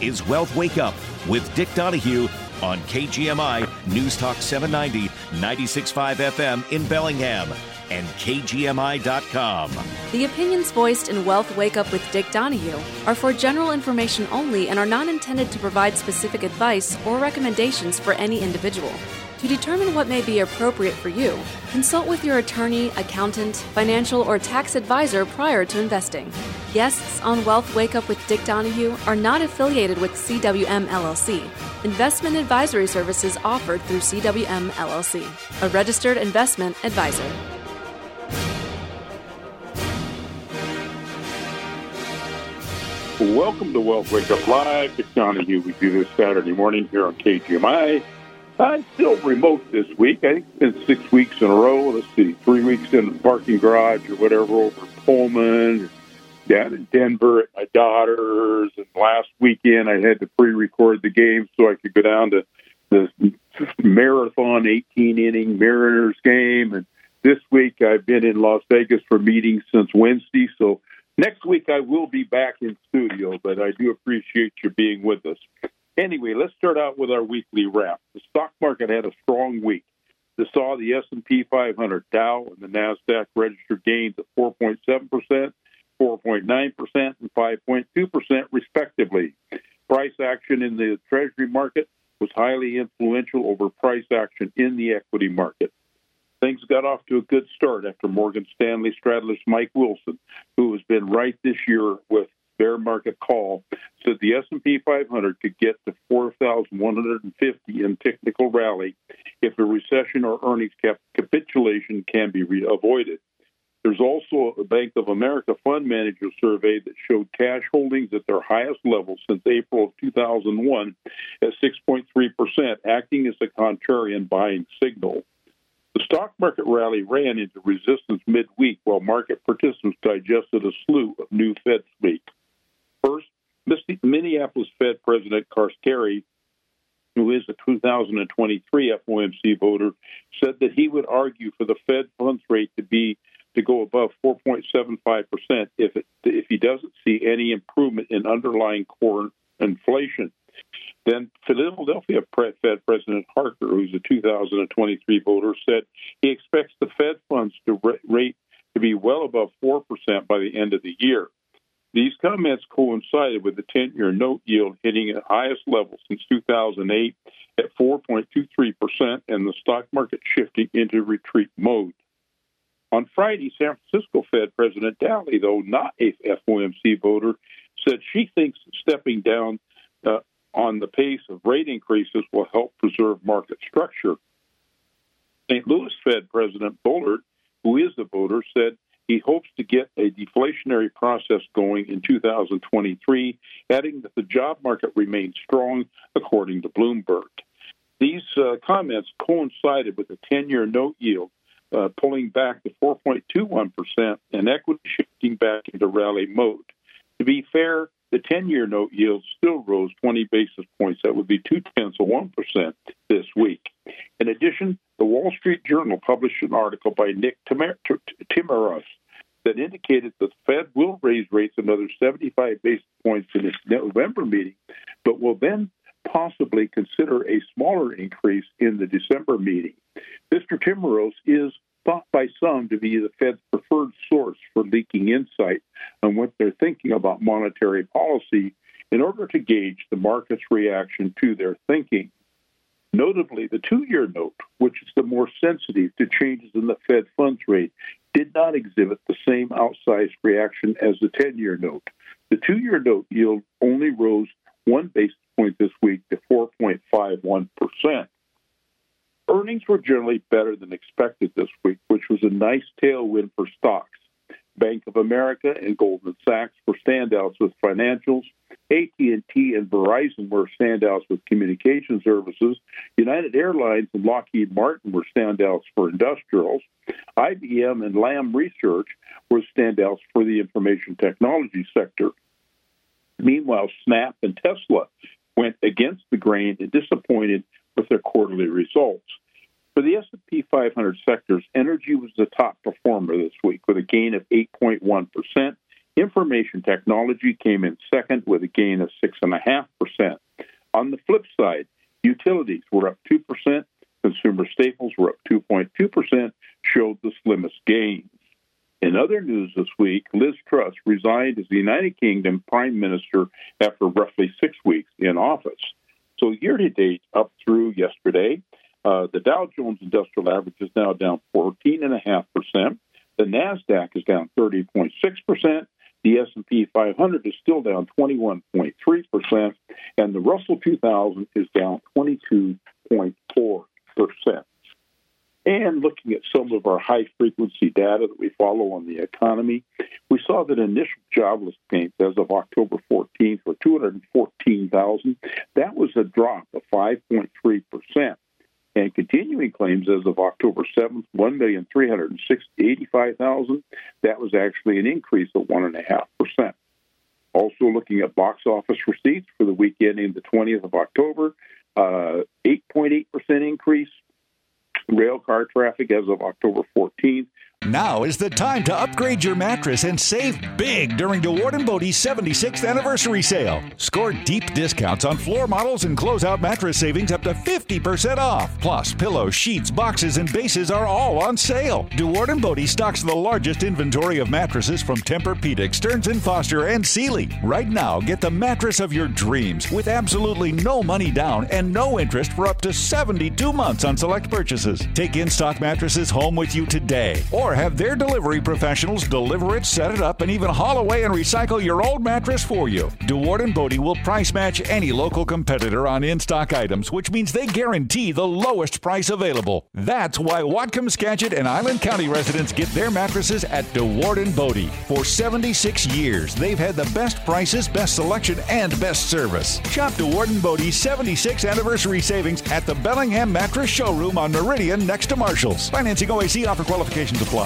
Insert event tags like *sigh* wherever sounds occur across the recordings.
is Wealth Wake Up with Dick Donahue on KGMI News Talk 790, 96.5 FM in Bellingham and KGMI.com. The opinions voiced in Wealth Wake Up with Dick Donahue are for general information only and are not intended to provide specific advice or recommendations for any individual. To determine what may be appropriate for you, consult with your attorney, accountant, financial, or tax advisor prior to investing. Guests on Wealth Wake Up with Dick Donahue are not affiliated with CWM LLC. Investment advisory services offered through CWM LLC, a registered investment advisor. Welcome to Wealth Wake Up Live. Dick Donahue. We do this Saturday morning here on KGMI. I'm still remote this week. I think it's been six weeks in a row. Let's see, three weeks in the parking garage or whatever over Pullman, down in Denver at my daughter's. And last weekend I had to pre-record the game so I could go down to the marathon 18 inning Mariners game. And this week I've been in Las Vegas for meetings since Wednesday. So next week I will be back in studio, but I do appreciate you being with us. Anyway, let's start out with our weekly wrap. The stock market had a strong week. This saw the S&P 500, Dow, and the Nasdaq registered gains of 4.7 percent, 4.9 percent, and 5.2 percent, respectively. Price action in the Treasury market was highly influential over price action in the equity market. Things got off to a good start after Morgan Stanley strategist Mike Wilson, who has been right this year with bear market call said the S&P 500 could get to 4,150 in technical rally if a recession or earnings cap- capitulation can be re- avoided. There's also a Bank of America fund manager survey that showed cash holdings at their highest level since April of 2001 at 6.3%, acting as a contrarian buying signal. The stock market rally ran into resistance midweek while market participants digested a slew of new Fed speak. First, Minneapolis Fed President Kashkari, who is a 2023 FOMC voter, said that he would argue for the Fed funds rate to be to go above 4.75 percent if it, if he doesn't see any improvement in underlying core inflation. Then Philadelphia Fed President Harker, who's a 2023 voter, said he expects the Fed funds to rate to be well above 4% by the end of the year. These comments coincided with the 10 year note yield hitting its highest level since 2008 at 4.23% and the stock market shifting into retreat mode. On Friday, San Francisco Fed President Daly, though not a FOMC voter, said she thinks stepping down uh, on the pace of rate increases will help preserve market structure. St. Louis Fed President Bullard, who is a voter, said he hopes to get a deflationary process going in 2023, adding that the job market remains strong, according to Bloomberg. These uh, comments coincided with a 10 year note yield uh, pulling back to 4.21% and equity shifting back into rally mode. To be fair, the 10 year note yield still rose 20 basis points. That would be two tenths of 1% this week. In addition, the Wall Street Journal published an article by Nick Timiraos that indicated the Fed will raise rates another 75 basis points in its November meeting, but will then possibly consider a smaller increase in the December meeting. Mr. Timiraos is thought by some to be the Fed's preferred source for leaking insight on what they're thinking about monetary policy in order to gauge the market's reaction to their thinking. Notably, the two year note, which is the more sensitive to changes in the Fed funds rate, did not exhibit the same outsized reaction as the 10 year note. The two year note yield only rose one basis point this week to 4.51%. Earnings were generally better than expected this week, which was a nice tailwind for stocks. Bank of America and Goldman Sachs were standouts with financials. AT&T and Verizon were standouts with communication services. United Airlines and Lockheed Martin were standouts for industrials. IBM and Lam Research were standouts for the information technology sector. Meanwhile, Snap and Tesla went against the grain and disappointed with their quarterly results. For the S&P 500 sectors, energy was the top performer this week with a gain of 8.1%. Information technology came in second with a gain of 6.5%. On the flip side, utilities were up 2%, consumer staples were up 2.2%, showed the slimmest gains. In other news this week, Liz Truss resigned as the United Kingdom Prime Minister after roughly six weeks in office. So, year to date, up through yesterday, uh, the Dow Jones Industrial Average is now down 14.5%. The Nasdaq is down 30.6%. The S&P 500 is still down 21.3%, and the Russell 2000 is down 22.4%. And looking at some of our high frequency data that we follow on the economy, we saw that initial jobless claims as of October 14th were 214,000. That was a drop of 5.3%. And continuing claims as of October 7th, 1,385,000. That was actually an increase of 1.5%. Also looking at box office receipts for the week ending the 20th of October, uh, 8.8% increase. Rail car traffic as of October 14th now is the time to upgrade your mattress and save big during DeWaard and Bode's 76th anniversary sale. Score deep discounts on floor models and closeout mattress savings up to 50% off. Plus, pillows, sheets, boxes, and bases are all on sale. DeWaard and Bode stocks the largest inventory of mattresses from Tempur-Pedic, Stearns & Foster, and Sealy. Right now, get the mattress of your dreams with absolutely no money down and no interest for up to 72 months on select purchases. Take in-stock mattresses home with you today or have their delivery professionals deliver it, set it up, and even haul away and recycle your old mattress for you. DeWaard and Bode will price match any local competitor on in-stock items, which means they guarantee the lowest price available. That's why Whatcom, Skagit, and Island County residents get their mattresses at DeWaard and Bode. For 76 years, they've had the best prices, best selection, and best service. Shop DeWaard and Bode's 76th anniversary savings at the Bellingham Mattress Showroom on Meridian next to Marshall's. Financing OAC offer qualifications apply.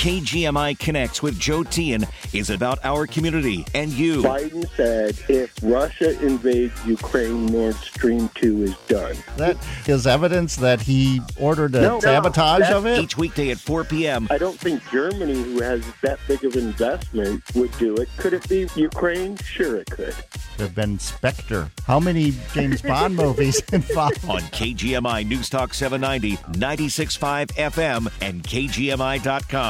KGMI Connects with Joe Tien is about our community and you. Biden said if Russia invades Ukraine, Nord Stream 2 is done. That is evidence that he ordered a no, sabotage no, of it? Each weekday at 4 p.m. I don't think Germany, who has that big of investment, would do it. Could it be Ukraine? Sure, it could. There Have been Spectre. How many James Bond movies *laughs* involved? On KGMI News Talk 790, 96.5 FM, and KGMI.com.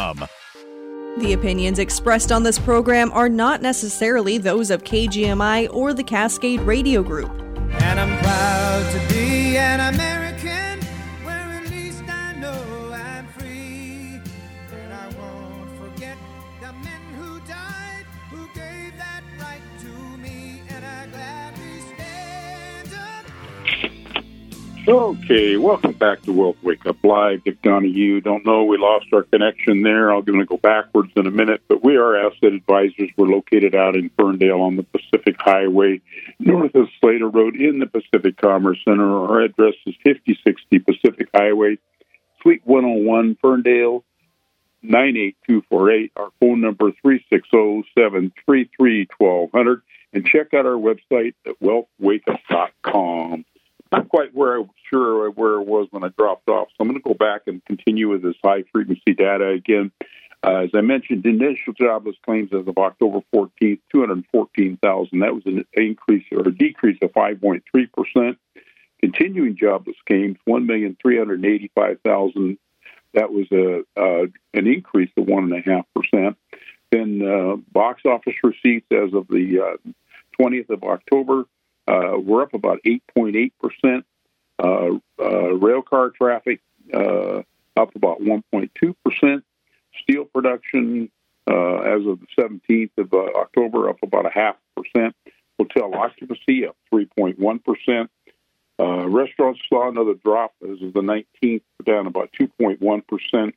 The opinions expressed on this program are not necessarily those of KGMI or the Cascade Radio Group. And I'm proud to be an American. Okay, welcome back to Wealth Wake Up Live. Dick Donahue. Don't know, we lost our connection there. I'm going to go backwards in a minute, but we are asset advisors. We're located out in Ferndale on the Pacific Highway, north of Slater Road in the Pacific Commerce Center. Our address is 5060 Pacific Highway, Suite 101, Ferndale, 98248. Our phone number 360-733-1200. And check out our website at wealthwakeup.com not quite where I sure where it was when I dropped off. So I'm going to go back and continue with this high frequency data again. Uh, as I mentioned, initial jobless claims as of October 14th, 214,000. That was an increase or a decrease of 5.3 percent. Continuing jobless claims, 1,385,000. That was a an increase of one and a half percent. Then uh, box office receipts as of the 20th uh, of October, uh, we're up about 8.8%. Uh, uh, rail car traffic uh, up about 1.2%. Steel production uh, as of the 17th of uh, October up about a half percent. Hotel occupancy up 3.1%. Uh, restaurants saw another drop as of the 19th, down about 2.1%.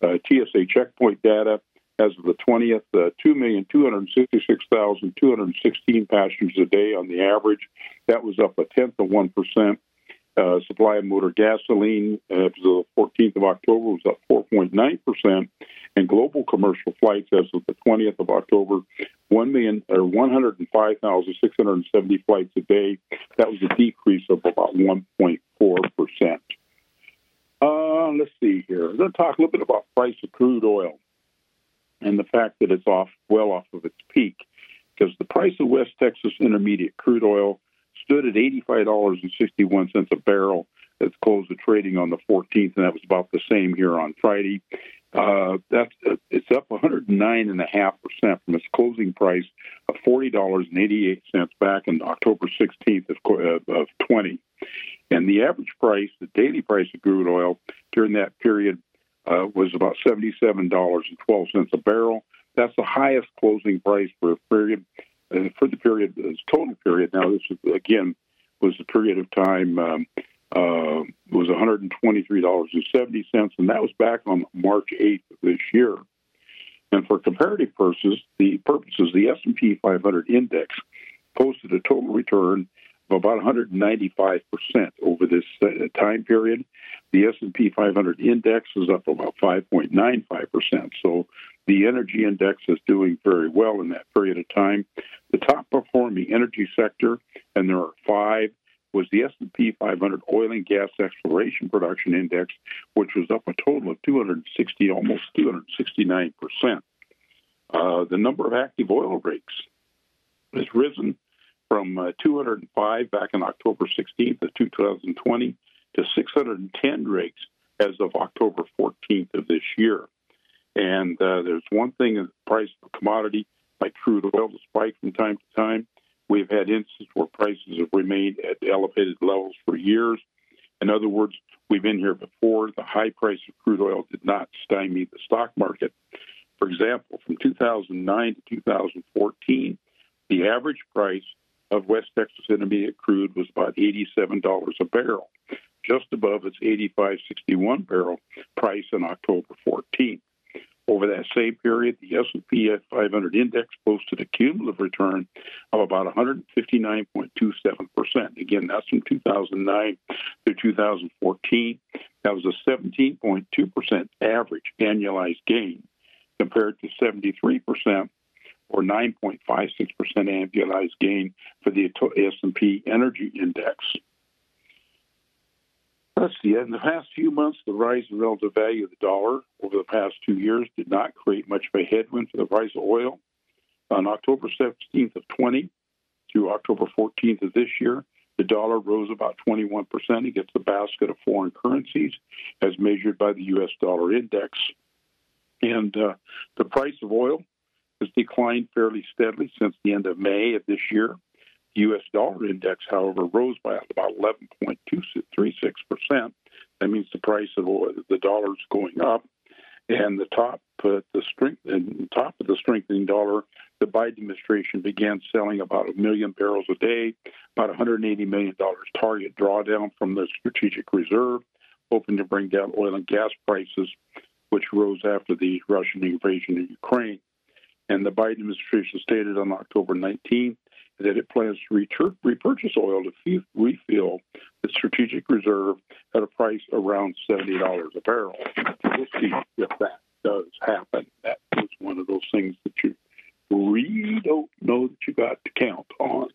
Uh, TSA checkpoint data As of the 20th, uh, 2,266,216 passengers a day on the average. That was up a tenth of 1%. Uh, supply of motor gasoline uh, as of the 14th of October was up 4.9%, and global commercial flights as of the 20th of October, 1 million or 105,670 flights a day. That was a decrease of about 1.4%. Uh, let's see here. To talk a little bit about price of crude oil and the fact that it's off well off of its peak because the price of West Texas Intermediate crude oil stood at $85.61 a barrel at the close of trading on the 14th, and that was about the same here on Friday. Uh, that's it's up 109.5 percent from its closing price of forty dollars and 88 cents back on October 16th of, uh, of 20. And the average price, the daily price of crude oil during that period, uh, was about $77.12 a barrel. That's the highest closing price for a period uh, for the period, this total period. Now, this is, again was a period of time um, uh, was $123.70, and that was back on March 8th of this year. And for comparative purposes, the purposes, the S&P 500 index posted a total return of about 195% over this uh, time period. The S&P 500 index is up about 5.95%. So the energy index is doing very well in that period of time. The top performing energy sector, and there are five, was the S&P 500 Oil and Gas Exploration Production Index, which was up a total of 260, almost 269 percent. Uh, the number of active oil rigs has risen from uh, 205 back in October 16th of 2020 to 610 rigs as of October 14th of this year. And uh, there's one thing: the price of commodity like crude oil to spike from time to time. We've had instances where prices have remained at elevated levels for years. In other words, we've been here before. The high price of crude oil did not stymie the stock market. For example, from 2009 to 2014, the average price of West Texas Intermediate crude was about $87 a barrel, just above its 85.61 barrel price on October 14th. Over that same period, the S&P 500 index posted a cumulative return of about 159.27 percent. Again, that's from 2009 to 2014. That was a 17.2 percent average annualized gain, compared to 73 percent or 9.56 percent annualized gain for the S&P Energy Index. Let's see. In the past few months, the rise in relative value of the dollar over the past two years did not create much of a headwind for the price of oil. On October 17th of 20 through October 14th of this year, the dollar rose about 21% against the basket of foreign currencies as measured by the U.S. dollar index. And uh, the price of oil has declined fairly steadily since the end of May of this year. The U.S. dollar index, however, rose by about 11.236 percent. That means the price of oil, the dollar is going up, and the top, uh, the strength, and top of the strengthening dollar, the Biden administration began selling about a million barrels a day, about 180 million dollars target drawdown from the strategic reserve, hoping to bring down oil and gas prices, which rose after the Russian invasion of Ukraine. And the Biden administration stated on October 19th that it plans to repurchase oil to refill the strategic reserve at a price around $70 a barrel. We'll see if that does happen. That is one of those things that you really don't know that you got to count on.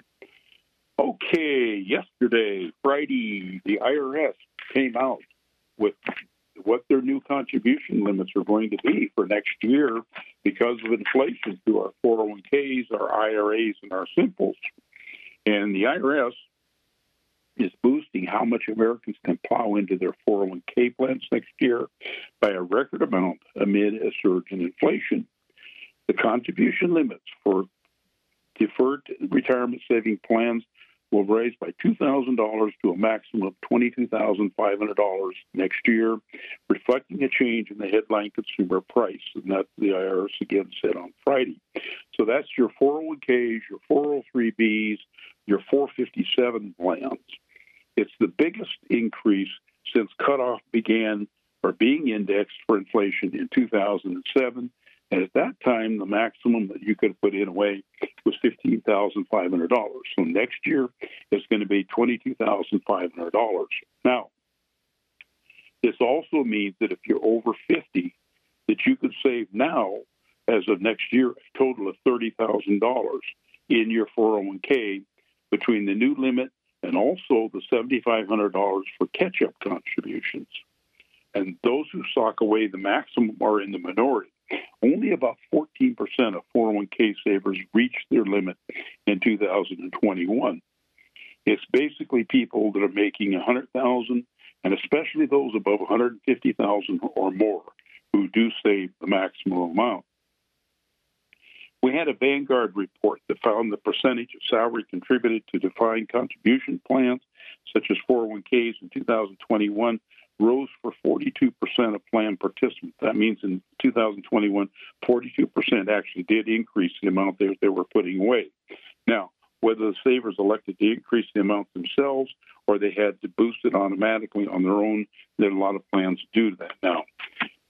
Okay, yesterday, Friday, the IRS came out with what their new contribution limits are going to be for next year because of inflation through our 401ks, our IRAs, and our simples. And the IRS is boosting how much Americans can plow into their 401k plans next year by a record amount amid a surge in inflation. The contribution limits for deferred retirement saving plans will raise by $2,000 to a maximum of $22,500 next year, reflecting a change in the headline consumer price. And that the IRS again said on Friday. So that's your 401ks, your 403bs, your 457 plans. It's the biggest increase since cutoff began or being indexed for inflation in 2007 And at that time, the maximum that you could put in away was fifteen thousand five hundred dollars. So next year it's going to be twenty-two thousand five hundred dollars. Now, this also means that if you're over fifty, that you could save now, as of next year, a total of thirty thousand dollars in your 401k between the new limit and also the $7,500 for catch up contributions. And those who sock away the maximum are in the minority. Only about 14% of 401k savers reached their limit in 2021. It's basically people that are making 100,000 and especially those above 150,000 or more who do save the maximum amount. We had a Vanguard report that found the percentage of salary contributed to defined contribution plans, such as 401ks in 2021, rose for 42% of plan participants. That means in 2021, 42% actually did increase the amount they, they were putting away. Now, whether the savers elected to increase the amount themselves or they had to boost it automatically on their own, there are a lot of plans do that now.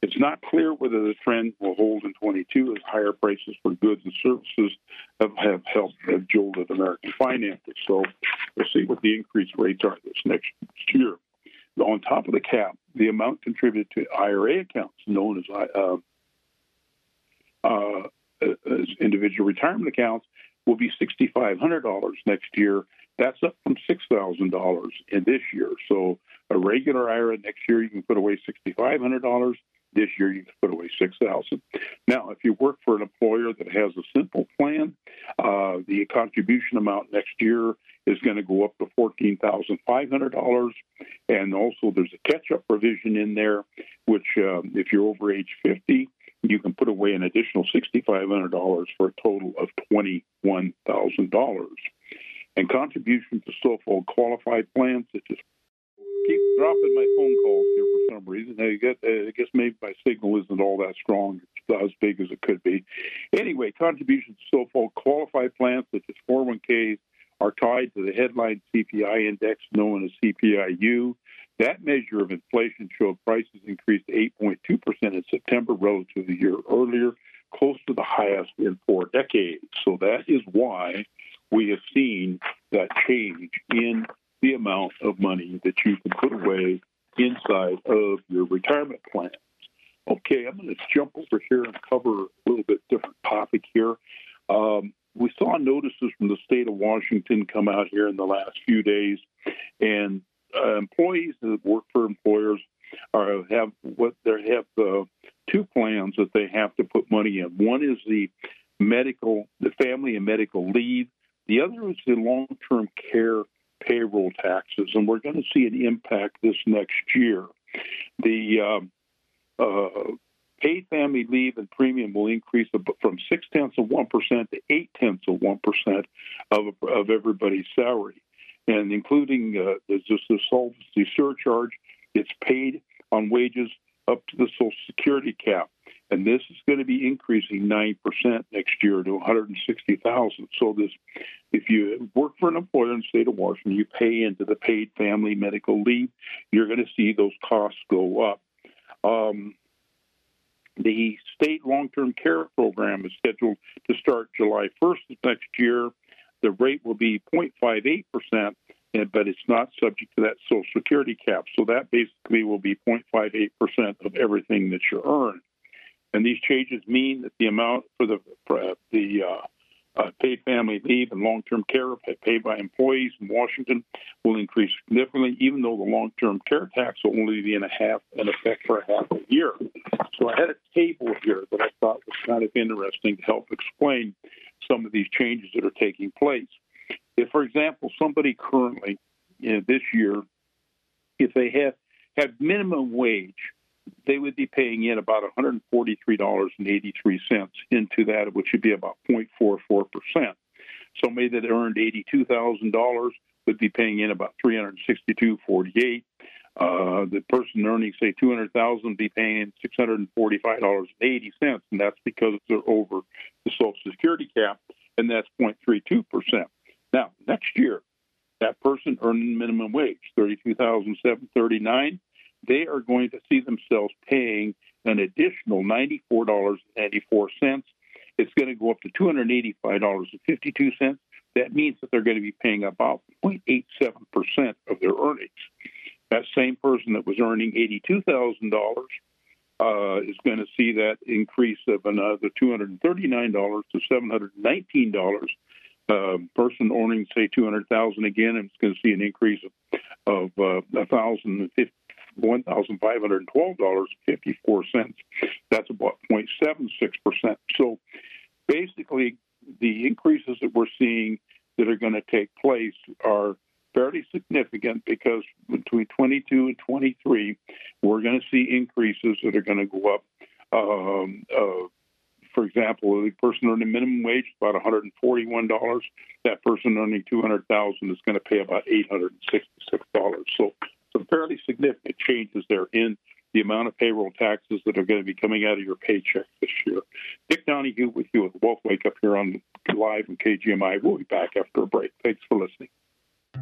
It's not clear whether the trend will hold in 22 as higher prices for goods and services have, have helped have jolted American finances. So we'll see what the increased rates are this next year. On top of the cap, the amount contributed to IRA accounts, known as uh, uh, as individual retirement accounts, will be $6,500 next year. That's up from $6,000 in this year. So a regular IRA next year, you can put away $6,500. This year, you can put away six thousand. Now, if you work for an employer that has a simple plan, uh, the contribution amount next year is going to go up to fourteen thousand five hundred dollars, and also there's a catch-up provision in there, which um, if you're over age fifty, you can put away an additional sixty-five hundred dollars for a total of twenty-one thousand dollars. And contributions to so-called qualified plans, such as keep dropping my phone calls here for some reason. I guess, uh, I guess maybe my signal isn't all that strong. It's not as big as it could be. Anyway, contributions to so-called qualified plans such as 401ks are tied to the headline CPI index known as CPIU. That measure of inflation showed prices increased 8.2% in September relative to the year earlier, close to the highest in four decades. So that is why we have seen that change in the amount of money that you can put away inside of your retirement plan. Okay, I'm going to jump over here and cover a little bit different topic here. Um, we saw notices from the state of Washington come out here in the last few days, and uh, employees that work for employers are have what they have uh, two plans that they have to put money in. One is the medical, the family and medical leave. The other is the long-term care payroll taxes, and we're going to see an impact this next year. The um, uh, paid family leave and premium will increase from six tenths of one percent to eight tenths of one percent of of everybody's salary, and including uh, just the solvency surcharge. It's paid on wages up to the Social Security cap and this is going to be increasing 9% next year to 160,000. So this if you work for an employer in the state of Washington, you pay into the paid family medical leave, you're going to see those costs go up. Um, the state long-term care program is scheduled to start July 1st of next year. The rate will be 0.58 percent, but it's not subject to that Social Security cap. So that basically will be 0.58 percent of everything that you earn. And these changes mean that the amount for the for the uh, uh, paid family leave and long-term care paid by employees in Washington will increase significantly, even though the long-term care tax will only be in a half in effect for a half a year. So I had a table here that I thought was kind of interesting to help explain some of these changes that are taking place. If, for example, somebody currently you know, this year, if they have have minimum wage they would be paying in about $143.83 into that, which would be about 0.44%. So Somebody that earned $82,000 would be paying in about 362.48. Uh, the person earning say 200,000 would be paying $645.80, and that's because they're over the Social Security cap, and that's 0.32%. Now, next year, that person earning minimum wage, 32,739, they are going to see themselves paying an additional $94.94. It's going to go up to $285.52. That means that they're going to be paying about 0.87% of their earnings. That same person that was earning $82,000 uh, is going to see that increase of another $239 to $719. Uh, person earning say 200,000 again, and it's going to see an increase of, of uh, $1,512.54. That's about 0.76%. So basically, the increases that we're seeing that are going to take place are fairly significant because between 22 and 23, we're going to see increases that are going to go up. Um, uh, for example, the person earning minimum wage about $141. That person earning 200,000 is going to pay about $866. So some fairly significant changes there in the amount of payroll taxes that are going to be coming out of your paycheck this year. Dick Donahue with you with Wealth Wake Up here on live in KGMI. We'll be back after a break. Thanks for listening.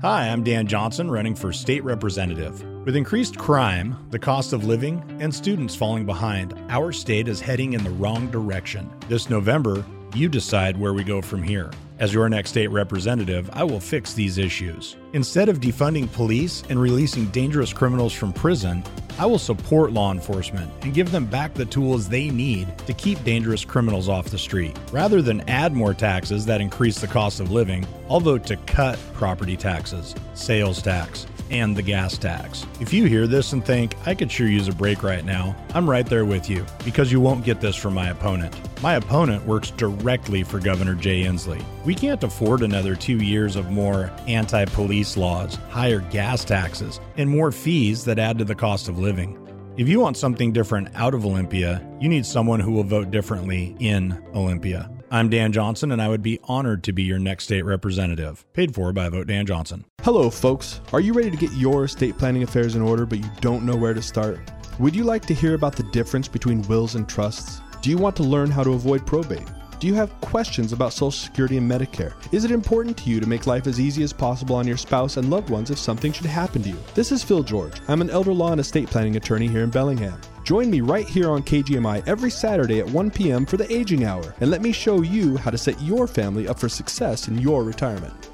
Hi, I'm Dan Johnson, running for state representative. With increased crime, the cost of living, and students falling behind, our state is heading in the wrong direction. This November, you decide where we go from here. As your next state representative, I will fix these issues. Instead of defunding police and releasing dangerous criminals from prison, I will support law enforcement and give them back the tools they need to keep dangerous criminals off the street. Rather than add more taxes that increase the cost of living, I'll vote to cut property taxes, sales tax, and the gas tax. If you hear this and think, I could sure use a break right now, I'm right there with you because you won't get this from my opponent. My opponent works directly for Governor Jay Inslee. We can't afford another two years of more anti police laws, higher gas taxes, and more fees that add to the cost of living. If you want something different out of Olympia, you need someone who will vote differently in Olympia. I'm Dan Johnson, and I would be honored to be your next state representative. Paid for by Vote Dan Johnson. Hello, folks. Are you ready to get your estate planning affairs in order, but you don't know where to start? Would you like to hear about the difference between wills and trusts? Do you want to learn how to avoid probate? Do you have questions about Social Security and Medicare? Is it important to you to make life as easy as possible on your spouse and loved ones if something should happen to you? This is Phil George. I'm an elder law and estate planning attorney here in Bellingham. Join me right here on KGMI every Saturday at 1 p.m. for the Aging Hour, and let me show you how to set your family up for success in your retirement.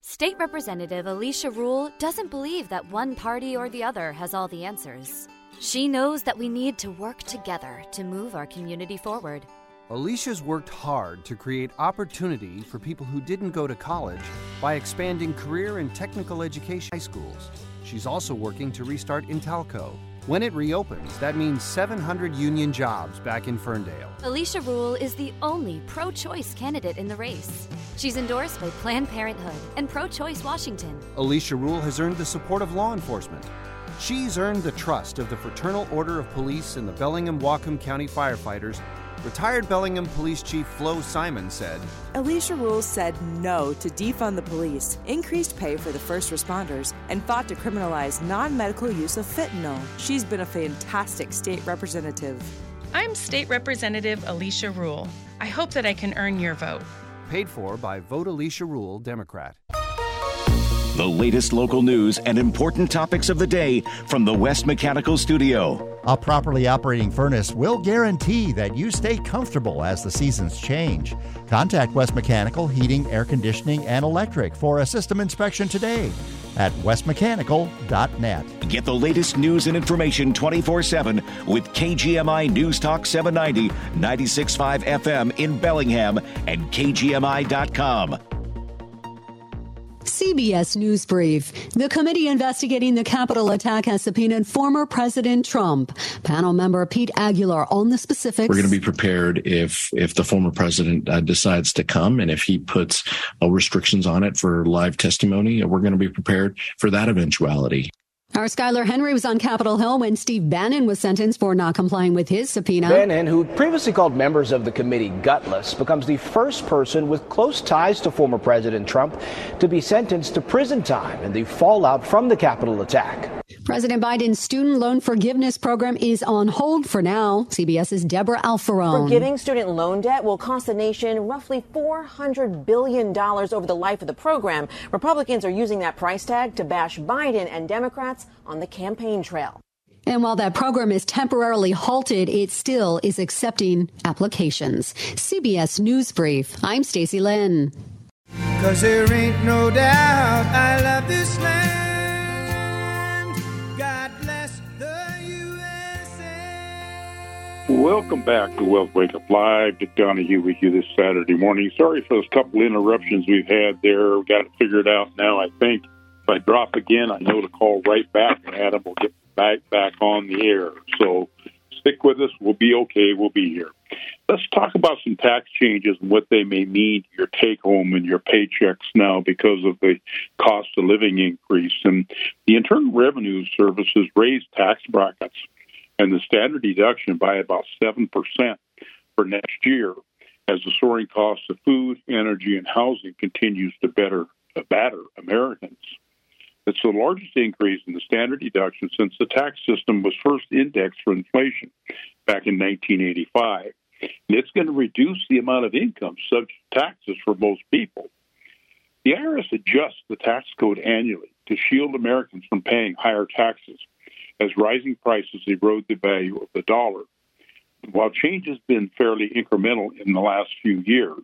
State Representative Alicia Rule doesn't believe that one party or the other has all the answers. She knows that we need to work together to move our community forward. Alicia's worked hard to create opportunity for people who didn't go to college by expanding career and technical education high schools. She's also working to restart Intalco when it reopens, that means 700 union jobs back in Ferndale. Alicia Rule is the only pro choice candidate in the race. She's endorsed by Planned Parenthood and Pro Choice Washington. Alicia Rule has earned the support of law enforcement. She's earned the trust of the Fraternal Order of Police and the Bellingham Whatcom County firefighters Retired Bellingham Police Chief Flo Simon said Alicia Rules said no to defund the police, increased pay for the first responders, and fought to criminalize non medical use of fentanyl. She's been a fantastic state representative. I'm State Representative Alicia Rule. I hope that I can earn your vote. Paid for by Vote Alicia Rule, Democrat. The latest local news and important topics of the day from the West Mechanical Studio. A properly operating furnace will guarantee that you stay comfortable as the seasons change. Contact West Mechanical Heating, Air Conditioning, and Electric for a system inspection today at westmechanical.net. Get the latest news and information 24 7 with KGMI News Talk 790, 96.5 FM in Bellingham and KGMI.com. CBS News Brief. The committee investigating the Capitol attack has subpoenaed former President Trump. Panel member Pete Aguilar on the specifics. We're going to be prepared if if the former president uh, decides to come and if he puts uh, restrictions on it for live testimony. We're going to be prepared for that eventuality. Our Skyler Henry was on Capitol Hill when Steve Bannon was sentenced for not complying with his subpoena. Bannon, who previously called members of the committee gutless, becomes the first person with close ties to former President Trump to be sentenced to prison time in the fallout from the Capitol attack. President Biden's student loan forgiveness program is on hold for now. CBS's Debra Alfarone. Forgiving student loan debt will cost the nation roughly $400 billion over the life of the program. Republicans are using that price tag to bash Biden and Democrats on the campaign trail. And while that program is temporarily halted, it still is accepting applications. CBS News Brief. I'm Stacy Lynn. Cause there ain't no doubt I love this land. God bless the USA. Welcome back to Wealth Wake Up Live. Dick Donahue with you this Saturday morning. Sorry for those couple interruptions we've had there. We've got it figured out now, I think. If I drop again, I know to call right back, and Adam will get back back on the air. So stick with us. We'll be okay. We'll be here. Let's talk about some tax changes and what they may mean to your take home and your paychecks now because of the cost of living increase. And the Internal Revenue Service has raised tax brackets and the standard deduction by about 7% for next year as the soaring cost of food, energy, and housing continues to better, batter Americans. It's the largest increase in the standard deduction since the tax system was first indexed for inflation back in 1985. And it's going to reduce the amount of income subject to taxes for most people. The IRS adjusts the tax code annually to shield Americans from paying higher taxes as rising prices erode the value of the dollar. While change has been fairly incremental in the last few years,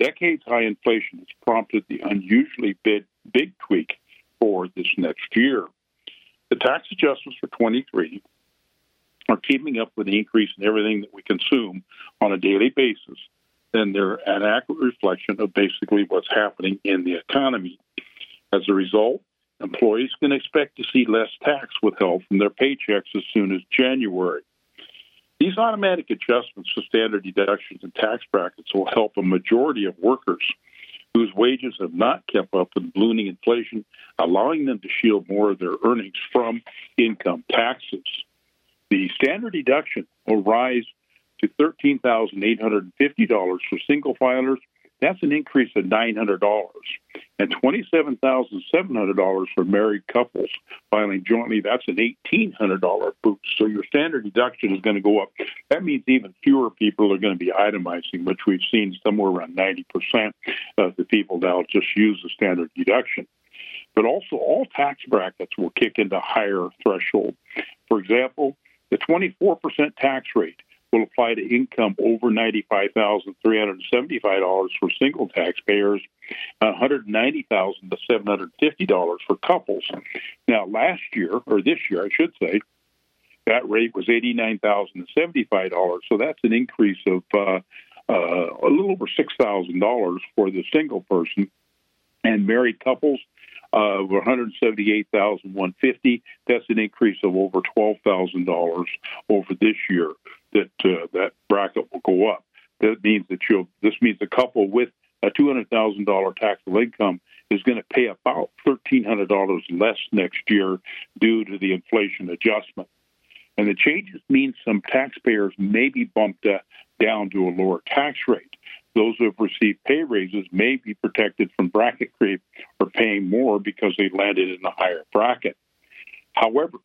decades high inflation has prompted the unusually big, big tweak for this next year. The tax adjustments for 23 are keeping up with the increase in everything that we consume on a daily basis, then they're an accurate reflection of basically what's happening in the economy. As a result, employees can expect to see less tax withheld from their paychecks as soon as January. These automatic adjustments to standard deductions and tax brackets will help a majority of workers whose wages have not kept up with ballooning inflation, allowing them to shield more of their earnings from income taxes. The standard deduction will rise to $13,850 for single filers. That's an increase of $900 and $27,700 for married couples filing jointly. That's an $1,800 boost. So your standard deduction is going to go up. That means even fewer people are going to be itemizing, which we've seen somewhere around 90% of the people now just use the standard deduction. But also, all tax brackets will kick into higher threshold. For example, the 24% tax rate will apply to income over $95,375 for single taxpayers, $190,000 to $750 for couples. Now, last year, or this year, I should say, that rate was $89,075. So that's an increase of uh, uh, a little over $6,000 for the single person. And married couples, uh, 178,150. That's an increase of over $12,000 over this year. That uh, that bracket will go up. That means that you'll. This means a couple with a $200,000 taxable income is going to pay about $1,300 less next year due to the inflation adjustment. And the changes mean some taxpayers may be bumped uh, down to a lower tax rate. Those who have received pay raises may be protected from bracket creep or paying more because they landed in a higher bracket. However,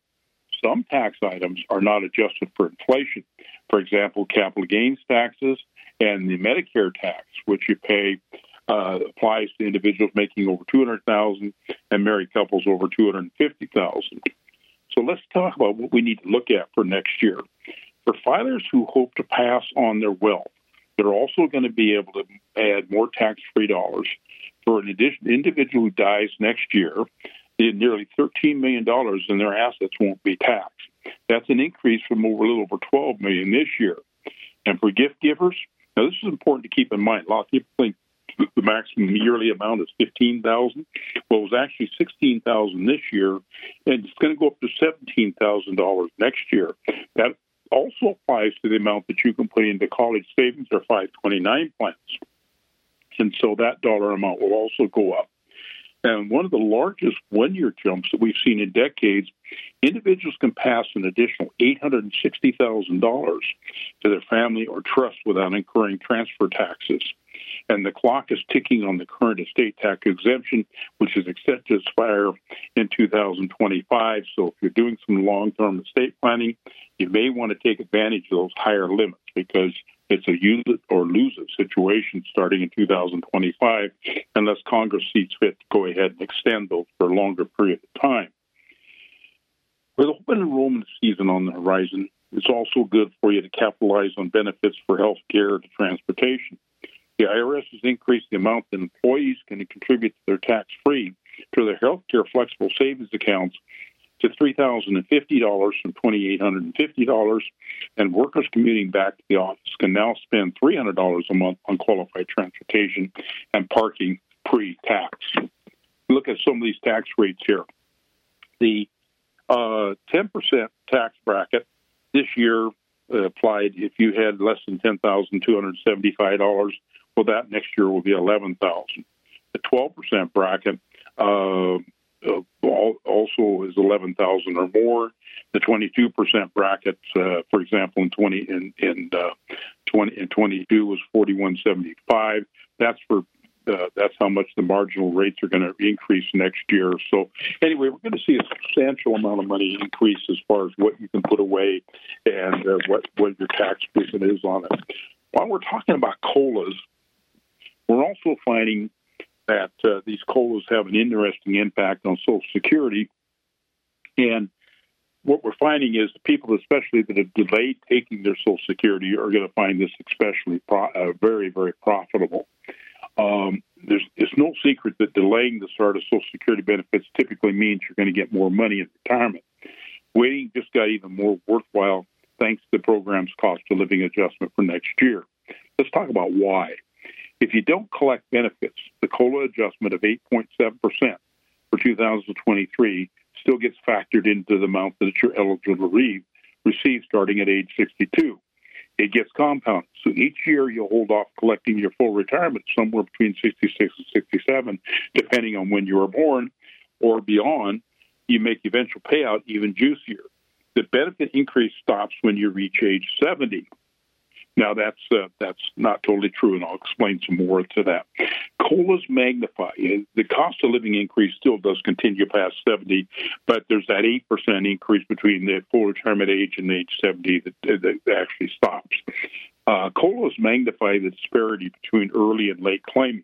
some tax items are not adjusted for inflation. For example, capital gains taxes and the Medicare tax, which you pay, uh, applies to individuals making over 200,000 and married couples over 250,000. So let's talk about what we need to look at for next year. For filers who hope to pass on their wealth, they're also going to be able to add more tax-free dollars. For an individual who dies next year, nearly $13 million in their assets won't be taxed. That's an increase from over a little over $12 million this year. And for gift givers, now this is important to keep in mind. A lot of people think the maximum yearly amount is fifteen thousand. Well, it was actually sixteen thousand this year, and it's going to go up to seventeen thousand dollars next year. That also applies to the amount that you can put into college savings or 529 plans. And so that dollar amount will also go up. And one of the largest one year jumps that we've seen in decades, individuals can pass an additional $860,000 to their family or trust without incurring transfer taxes. And the clock is ticking on the current estate tax exemption, which is set to expire in 2025. So if you're doing some long term estate planning, you may want to take advantage of those higher limits because it's a use it or lose it situation starting in 2025, unless Congress sees fit to go ahead and extend those for a longer period of time. With open enrollment season on the horizon, it's also good for you to capitalize on benefits for health care and transportation. The IRS has increased the amount that employees can contribute to their tax free to their health care flexible savings accounts to $3,050 from $2,850, and workers commuting back to the office can now spend $300 a month on qualified transportation and parking pre tax. Look at some of these tax rates here. The uh, 10% tax bracket this year uh, applied if you had less than $10,275. Well, that next year will be 11000 The 12% bracket uh, uh, also is 11,000 or more. The 22% bracket, uh, for example, in 20 in in, uh, 20 in 22 was 41.75. That's for uh, that's how much the marginal rates are going to increase next year. So anyway, we're going to see a substantial amount of money increase as far as what you can put away and uh, what what your tax treatment is on it. While we're talking about colas, we're also finding that uh, these colas have an interesting impact on Social Security. And what we're finding is people, especially that have delayed taking their Social Security, are going to find this especially pro- uh, very, very profitable. Um, there's it's no secret that delaying the start of Social Security benefits typically means you're going to get more money in retirement. Waiting just got even more worthwhile thanks to the program's cost of living adjustment for next year. Let's talk about why. If you don't collect benefits, the COLA adjustment of 8.7% for 2023 still gets factored into the amount that you're eligible to receive starting at age 62. It gets compounded. So each year you hold off collecting your full retirement somewhere between 66 and 67, depending on when you were born or beyond. You make eventual payout even juicier. The benefit increase stops when you reach age 70. Now that's uh, that's not totally true, and I'll explain some more to that. Colas magnify. The cost of living increase still does continue past 70, but there's that 8% increase between the full retirement age and age 70 that, that actually stops. Uh, colas magnify the disparity between early and late claiming.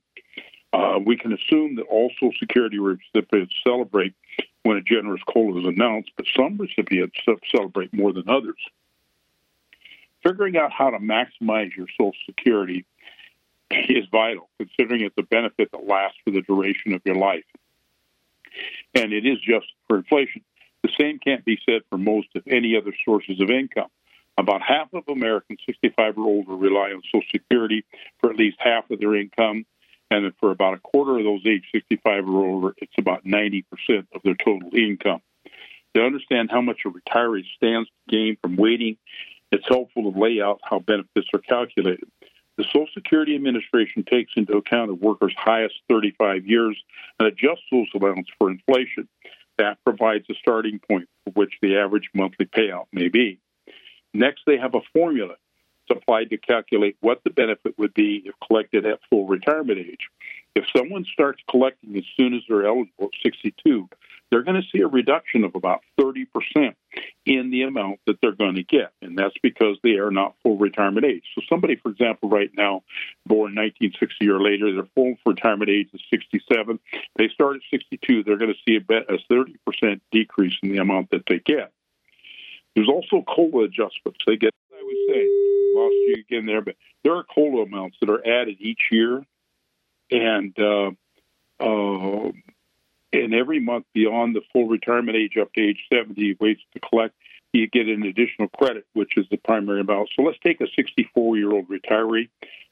Uh, we can assume that all Social Security recipients celebrate when a generous COLA is announced, but some recipients celebrate more than others figuring out how to maximize your Social Security is vital, considering it's a benefit that lasts for the duration of your life. And it is just for inflation. The same can't be said for most of any other sources of income. About half of Americans 65 or older rely on Social Security for at least half of their income. And for about a quarter of those age 65 or older, it's about 90% of their total income. To understand how much a retiree stands to gain from waiting it's helpful to lay out how benefits are calculated. The Social Security Administration takes into account a worker's highest 35 years and adjusts those amounts for inflation. That provides a starting point for which the average monthly payout may be. Next, they have a formula. Applied to calculate what the benefit would be if collected at full retirement age. If someone starts collecting as soon as they're eligible at 62, they're going to see a reduction of about 30% in the amount that they're going to get. And that's because they are not full retirement age. So, somebody, for example, right now, born 1960 or later, their full retirement age is 67. They start at 62, they're going to see a, a 30% decrease in the amount that they get. There's also COLA adjustments. They get, I would say, lost you again there, but there are COLA amounts that are added each year. And, uh, uh, and every month beyond the full retirement age up to age 70 waits to collect you get an additional credit which is the primary amount. So let's take a 64 year old retiree.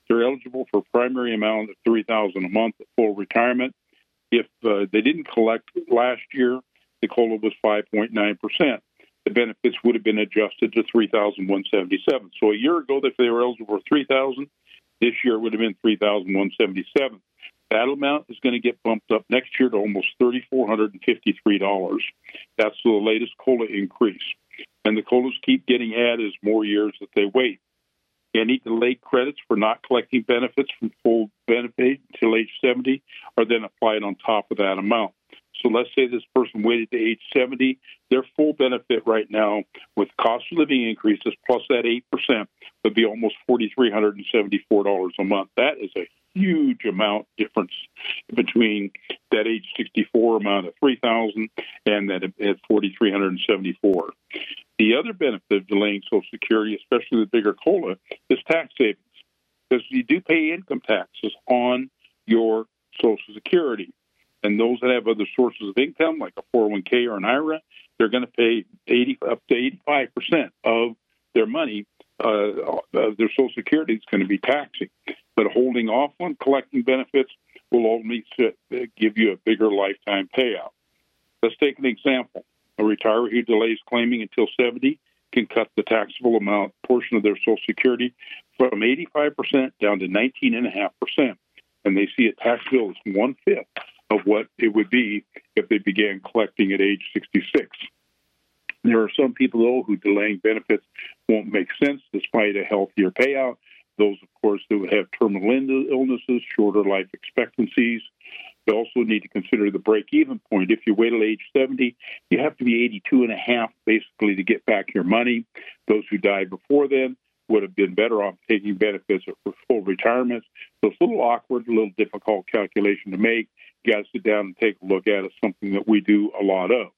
They're eligible for primary amount of 3000 a month at full retirement. If uh, they didn't collect last year the cola was 5.9 percent. The benefits would have been adjusted to 3177 so a year ago if they were eligible for 3000 this year it would have been 3177 that amount is going to get bumped up next year to almost $3,453. That's the latest COLA increase. And the COLAs keep getting added as more years that they wait. Any delayed credits for not collecting benefits from full benefit until age 70 are then applied on top of that amount. So let's say this person waited to age 70, their full benefit right now with cost of living increases plus that 8% would be almost $4,374 a month. That is a huge amount difference between that age 64 amount of 3000 and that at 4374 the other benefit of delaying social security especially the bigger cola is tax savings because you do pay income taxes on your social security. And those that have other sources of income like a 401k or an ira they're going to pay 80 up to 85 percent of their money uh, of their social security is going to be taxing but holding off on collecting benefits will only uh, give you a bigger lifetime payout. Let's take an example. A retiree who delays claiming until 70 can cut the taxable amount portion of their Social Security from 85% down to 19.5%. And they see a tax bill as one fifth of what it would be if they began collecting at age 66. There are some people, though, who delaying benefits won't make sense despite a healthier payout those, of course, that would have terminal illnesses, shorter life expectancies. You also need to consider the break even point. If you wait till age 70, you have to be 82 and a half basically to get back your money. Those who died before then would have been better off taking benefits for full retirements. So it's a little awkward, a little difficult calculation to make. You got to sit down and take a look at it, something that we do a lot of.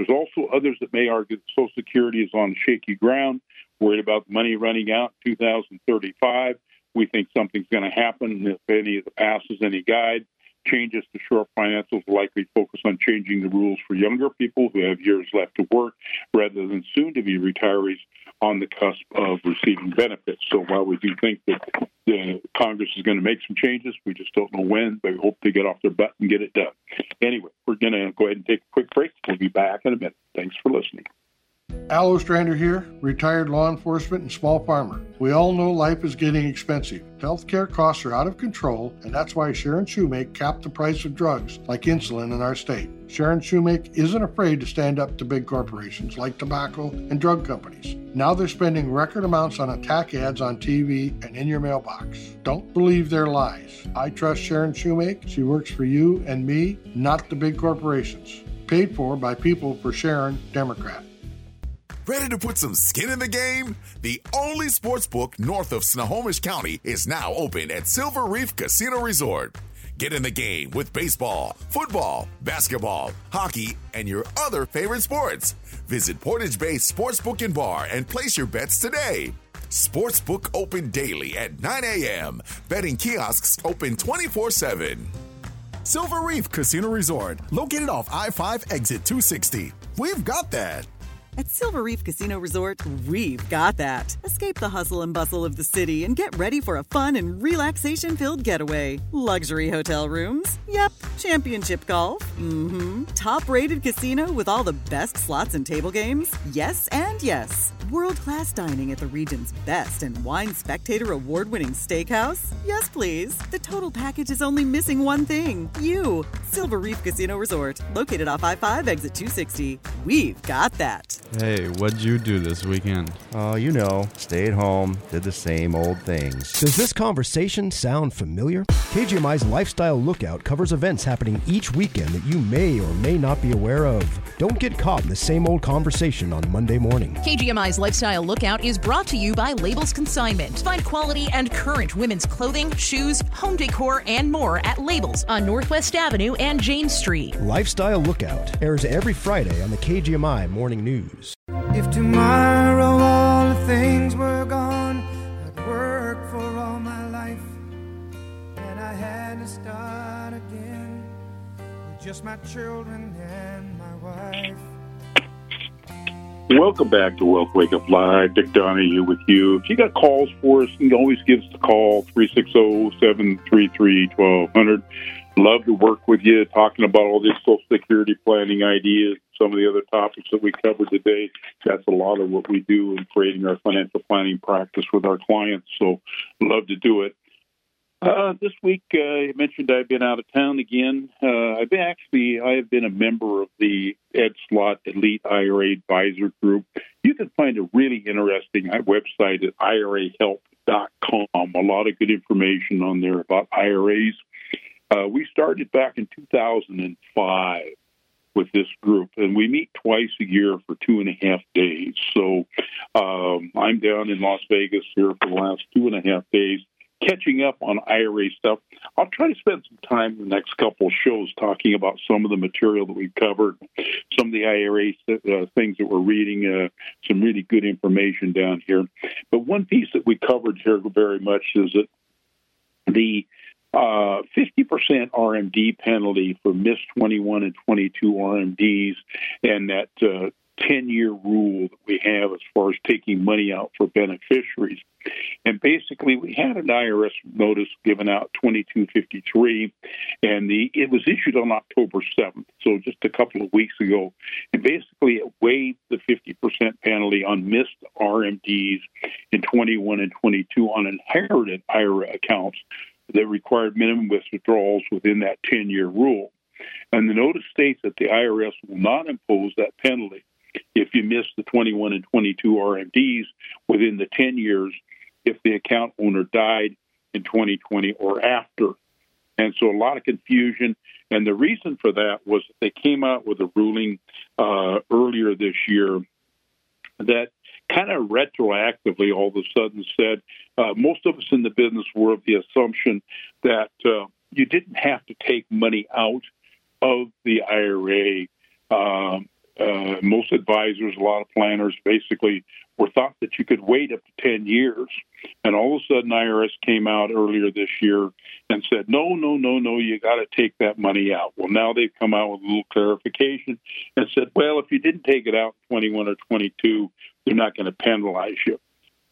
There's also others that may argue that Social Security is on shaky ground worried about money running out in 2035. We think something's going to happen if any of the passes any guide. Changes to short financials likely focus on changing the rules for younger people who have years left to work rather than soon to be retirees on the cusp of receiving benefits. So while we do think that the Congress is going to make some changes, we just don't know when, but we hope they get off their butt and get it done. Anyway, we're going to go ahead and take a quick break. We'll be back in a minute. Thanks for listening. Al Ostrander here, retired law enforcement and small farmer. We all know life is getting expensive. Healthcare costs are out of control, and that's why Sharon Shoemake capped the price of drugs like insulin in our state. Sharon Shoemake isn't afraid to stand up to big corporations like tobacco and drug companies. Now they're spending record amounts on attack ads on TV and in your mailbox. Don't believe their lies. I trust Sharon Shoemake. She works for you and me, not the big corporations. Paid for by people for Sharon, Democrat. Ready to put some skin in the game? The only sports book north of Snohomish County is now open at Silver Reef Casino Resort. Get in the game with baseball, football, basketball, hockey, and your other favorite sports. Visit Portage Bay Sportsbook and Bar and place your bets today. Sportsbook open daily at 9 a.m. Betting kiosks open 24 7. Silver Reef Casino Resort, located off I 5 exit 260. We've got that. At Silver Reef Casino Resort, we've got that. Escape the hustle and bustle of the city and get ready for a fun and relaxation filled getaway. Luxury hotel rooms? Yep. Championship golf? Mm hmm. Top rated casino with all the best slots and table games? Yes and yes. World class dining at the region's best and wine spectator award winning steakhouse? Yes, please. The total package is only missing one thing you. Silver Reef Casino Resort, located off I 5 exit 260. We've got that. Hey, what'd you do this weekend? Oh, you know, stayed home, did the same old things. Does this conversation sound familiar? KGMI's Lifestyle Lookout covers events happening each weekend that you may or may not be aware of. Don't get caught in the same old conversation on Monday morning. KGMI's Lifestyle Lookout is brought to you by Labels Consignment. Find quality and current women's clothing, shoes, home decor, and more at Labels on Northwest Avenue and James Street. Lifestyle Lookout airs every Friday on the KGMI Morning News. If tomorrow all the things were gone, I'd work for all my life, and I had to start again with just my children and my wife. Welcome back to Wealth Wake Up Live. Dick Donahue with you. If you got calls for us, you can always give us a call, 360-733-1200. Love to work with you, talking about all these Social Security planning ideas, some of the other topics that we covered today. That's a lot of what we do in creating our financial planning practice with our clients. So, love to do it. Uh, this week, uh, I mentioned I've been out of town again. Uh, I've been actually, I have been a member of the Ed Slott Elite IRA Advisor Group. You can find a really interesting website at IRAHelp.com. A lot of good information on there about IRAs. Uh, we started back in 2005 with this group, and we meet twice a year for two and a half days. So um, I'm down in Las Vegas here for the last two and a half days catching up on IRA stuff. I'll try to spend some time in the next couple of shows talking about some of the material that we've covered, some of the IRA uh, things that we're reading, uh, some really good information down here. But one piece that we covered here very much is that the uh, 50% RMD penalty for missed 21 and 22 RMDs, and that uh, 10 year rule that we have as far as taking money out for beneficiaries. And basically, we had an IRS notice given out 2253, and the it was issued on October 7th, so just a couple of weeks ago. And basically, it waived the 50% penalty on missed RMDs in 21 and 22 on inherited IRA accounts that required minimum withdrawals within that 10 year rule. And the notice states that the IRS will not impose that penalty if you miss the 21 and 22 RMDs within the 10 years if the account owner died in 2020 or after. And so a lot of confusion. And the reason for that was they came out with a ruling uh, earlier this year that kind of retroactively all of a sudden said uh, most of us in the business were of the assumption that uh, you didn't have to take money out of the IRA. Um, uh, most advisors, a lot of planners, basically were thought that you could wait up to 10 years. And all of a sudden, IRS came out earlier this year and said, no, no, no, no, you got to take that money out. Well, now they've come out with a little clarification and said, well, if you didn't take it out 21 or 22, they're not going to penalize you.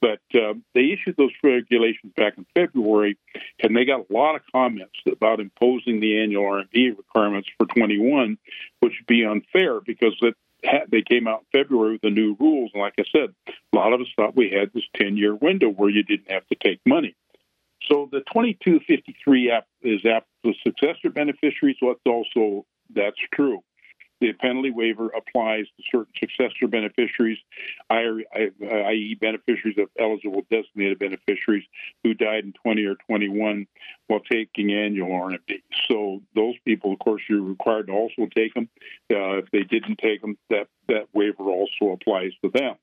But uh, they issued those regulations back in February, and they got a lot of comments about imposing the annual RMD requirements for 21, which would be unfair because it they came out in February with the new rules. And like I said, a lot of us thought we had this 10 year window where you didn't have to take money. So the 2253 app is app for successor beneficiaries. What's also that's true. The penalty waiver applies to certain successor beneficiaries, i.e., beneficiaries of eligible designated beneficiaries who died in 20 or 21 while taking annual RMD. So those people, of course, you're required to also take them. Uh, if they didn't take them, that, that waiver also applies to them.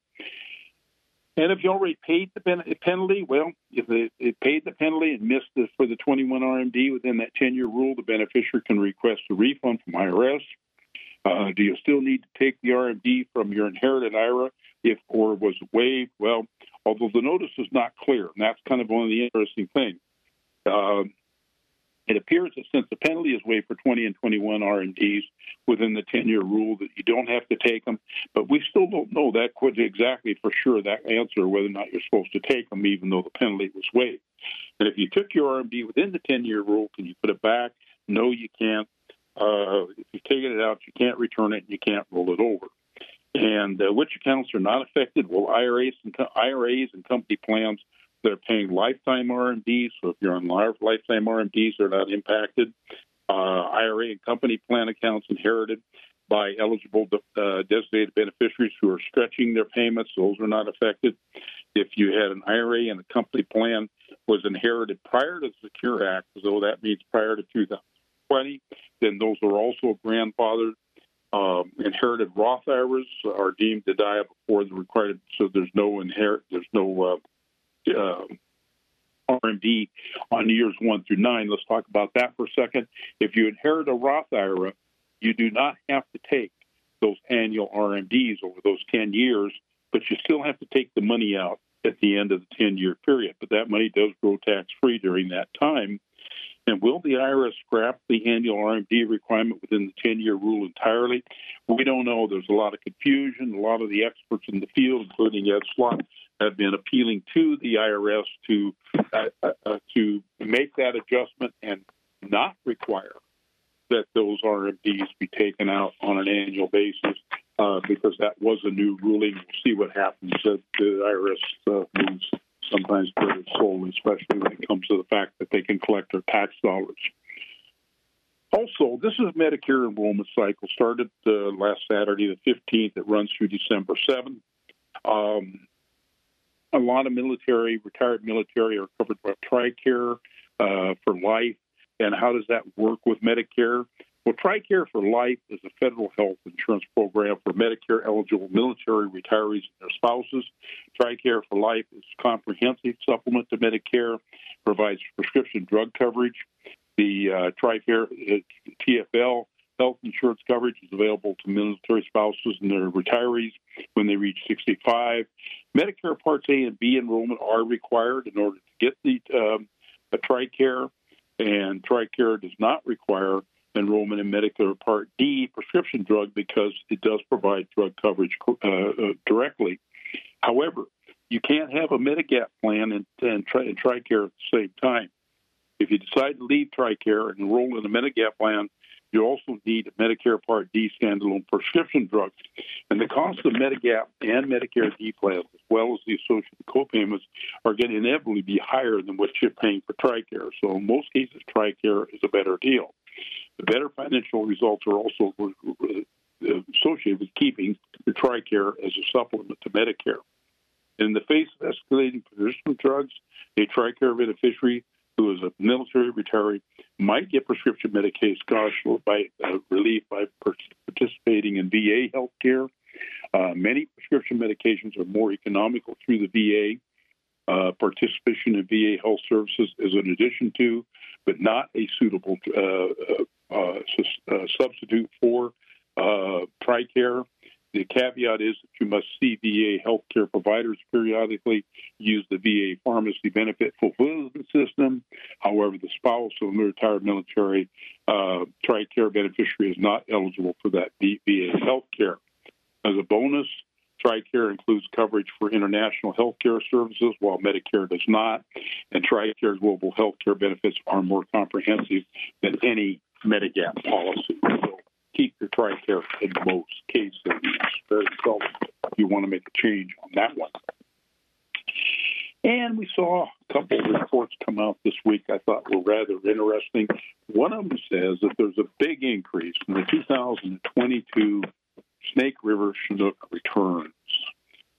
And if you already paid the penalty, well, if it paid the penalty and missed the, for the 21 RMD within that 10 year rule, the beneficiary can request a refund from IRS. Uh, do you still need to take the RMD from your inherited IRA if or was waived? Well, although the notice is not clear, and that's kind of one of the interesting things. Uh, it appears that since the penalty is waived for 20 and 21 RMDs within the 10-year rule, that you don't have to take them. But we still don't know that exactly for sure that answer whether or not you're supposed to take them, even though the penalty was waived. And if you took your RMD within the 10-year rule, can you put it back? No, you can't. Uh, if you've taken it out, you can't return it, and you can't roll it over. And uh, which accounts are not affected? Well, IRAs and IRAs and company plans they're paying lifetime RMDs. So if you're on lifetime RMDs, they're not impacted. Uh, IRA and company plan accounts inherited by eligible uh, designated beneficiaries who are stretching their payments, those are not affected. If you had an IRA and a company plan was inherited prior to the Secure Act, so that means prior to 2000, 20, then those are also grandfathered. Um, inherited Roth IRAs are deemed to die before the required, so there's no inherit, there's no uh, uh, RMD on years one through nine. Let's talk about that for a second. If you inherit a Roth IRA, you do not have to take those annual RMDs over those 10 years, but you still have to take the money out at the end of the 10 year period. But that money does grow tax free during that time. And will the IRS scrap the annual RMD requirement within the 10 year rule entirely? We don't know. There's a lot of confusion. A lot of the experts in the field, including Ed Slott, have been appealing to the IRS to uh, uh, uh, to make that adjustment and not require that those RMDs be taken out on an annual basis uh, because that was a new ruling. We'll see what happens the IRS uh, moves sometimes very slowly, especially when it comes to the fact that they can collect their tax dollars. Also, this is Medicare enrollment cycle. Started uh, last Saturday, the 15th. It runs through December 7th. Um, a lot of military, retired military, are covered by TRICARE uh, for life. And how does that work with Medicare? Well, TRICARE for Life is a federal health insurance program for Medicare eligible military retirees and their spouses. TRICARE for Life is a comprehensive supplement to Medicare, provides prescription drug coverage. The uh, TRICARE TFL health insurance coverage is available to military spouses and their retirees when they reach 65. Medicare Parts A and B enrollment are required in order to get the um, a TRICARE, and TRICARE does not require enrollment in Medicare Part D prescription drug because it does provide drug coverage uh, uh, directly. However, you can't have a Medigap plan and, and, tri- and TRICARE at the same time. If you decide to leave TRICARE and enroll in a Medigap plan, you also need Medicare Part D standalone prescription drugs. And the cost of Medigap and Medicare D plans, as well as the associated copayments, are going to inevitably be higher than what you're paying for TRICARE. So in most cases, TRICARE is a better deal. The better financial results are also associated with keeping the TRICARE as a supplement to Medicare. In the face of escalating prescription drugs, a TRICARE beneficiary who is a military retiree might get prescription Medicaid scholarship by uh, relief by participating in VA health care. Uh, many prescription medications are more economical through the VA. Uh, participation in VA health services is an addition to, but not a suitable uh, uh, uh, substitute for TRICARE. The caveat is that you must see VA healthcare providers periodically, use the VA pharmacy benefit fulfillment system. However, the spouse of a retired military uh, TRICARE beneficiary is not eligible for that VA healthcare. As a bonus, TRICARE includes coverage for international healthcare services, while Medicare does not. And TRICARE's global healthcare benefits are more comprehensive than any Medigap policy. So keep your TRICARE in most cases. Very seldom you want to make a change on that one. And we saw a couple of reports come out this week I thought were rather interesting. One of them says that there's a big increase in the 2022 Snake River Chinook returns.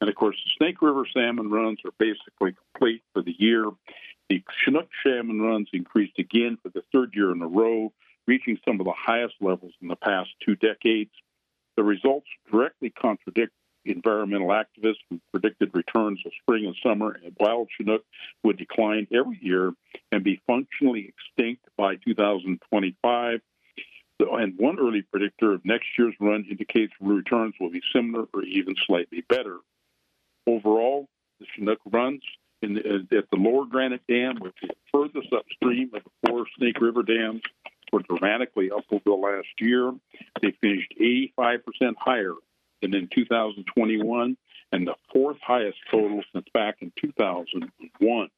And of course, the Snake River salmon runs are basically complete for the year. The Chinook salmon runs increased again for the third year in a row reaching some of the highest levels in the past two decades. The results directly contradict environmental activists who predicted returns of spring and summer and wild Chinook would decline every year and be functionally extinct by 2025. And one early predictor of next year's run indicates returns will be similar or even slightly better. Overall, the Chinook runs the, at the lower Granite Dam, which is furthest upstream of the four Snake River dams, were dramatically up over the last year. They finished 85% higher than in 2021 and the fourth highest total since back in 2001.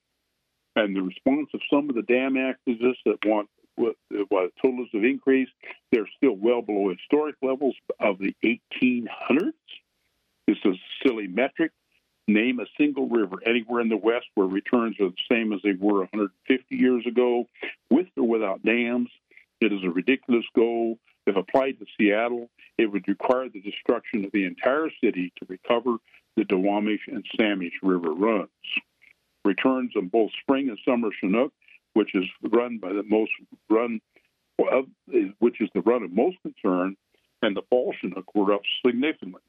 And the response of some of the dam activists that want what, what totals of increase. they're still well below historic levels of the 1800s. This is a silly metric. Name a single river anywhere in the West where returns are the same as they were 150 years ago, with or without dams. It is a ridiculous goal. If applied to Seattle, it would require the destruction of the entire city to recover the Duwamish and Samish River runs. Returns on both spring and summer Chinook, which is run by the most run, which is the run of most concern, and the fall Chinook were up significantly.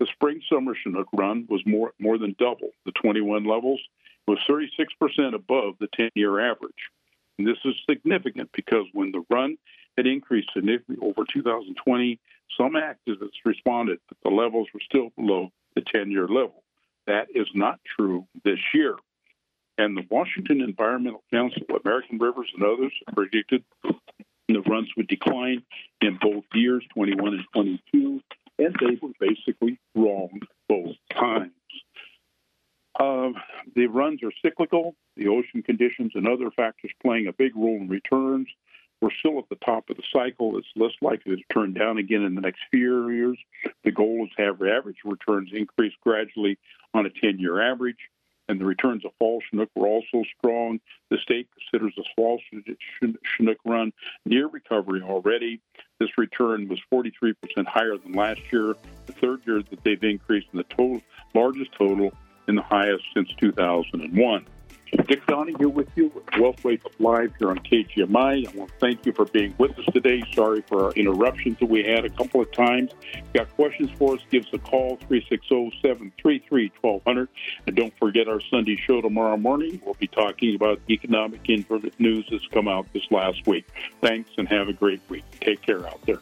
The spring summer Chinook run was more more than double the 21 levels. Was 36% above the 10 year average. And this is significant because when the run had increased significantly over 2020, some activists responded that the levels were still below the 10 year level. That is not true this year. And the Washington Environmental Council, American Rivers, and others predicted the runs would decline in both years, 21 and 22, and they were basically wrong both times. Uh, the runs are cyclical, the ocean conditions and other factors playing a big role in returns. We're still at the top of the cycle. It's less likely to turn down again in the next few years. The goal is to have average returns increase gradually on a 10 year average. And the returns of fall Chinook were also strong. The state considers the fall Chinook run near recovery already. This return was 43% higher than last year, the third year that they've increased in the total, largest total and the highest since 2001. Dick Donahue with you with Wealth Wake Up Live here on KGMI. I want to thank you for being with us today. Sorry for our interruptions that we had a couple of times. Got questions for us? Give us a call, 360-733-1200. And don't forget our Sunday show tomorrow morning. We'll be talking about economic news that's come out this last week. Thanks and have a great week. Take care out there.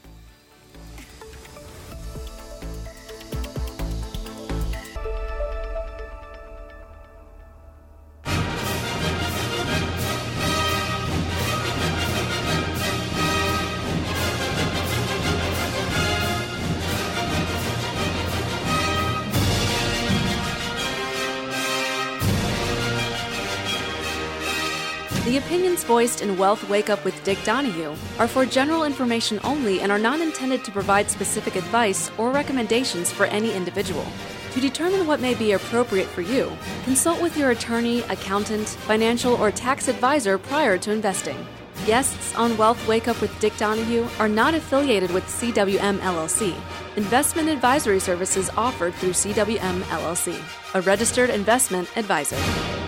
Voiced in Wealth Wake Up with Dick Donahue are for general information only and are not intended to provide specific advice or recommendations for any individual. To determine what may be appropriate for you, consult with your attorney, accountant, financial, or tax advisor prior to investing. Guests on Wealth Wake Up with Dick Donahue are not affiliated with CWM LLC. Investment advisory services offered through CWM LLC, a registered investment advisor.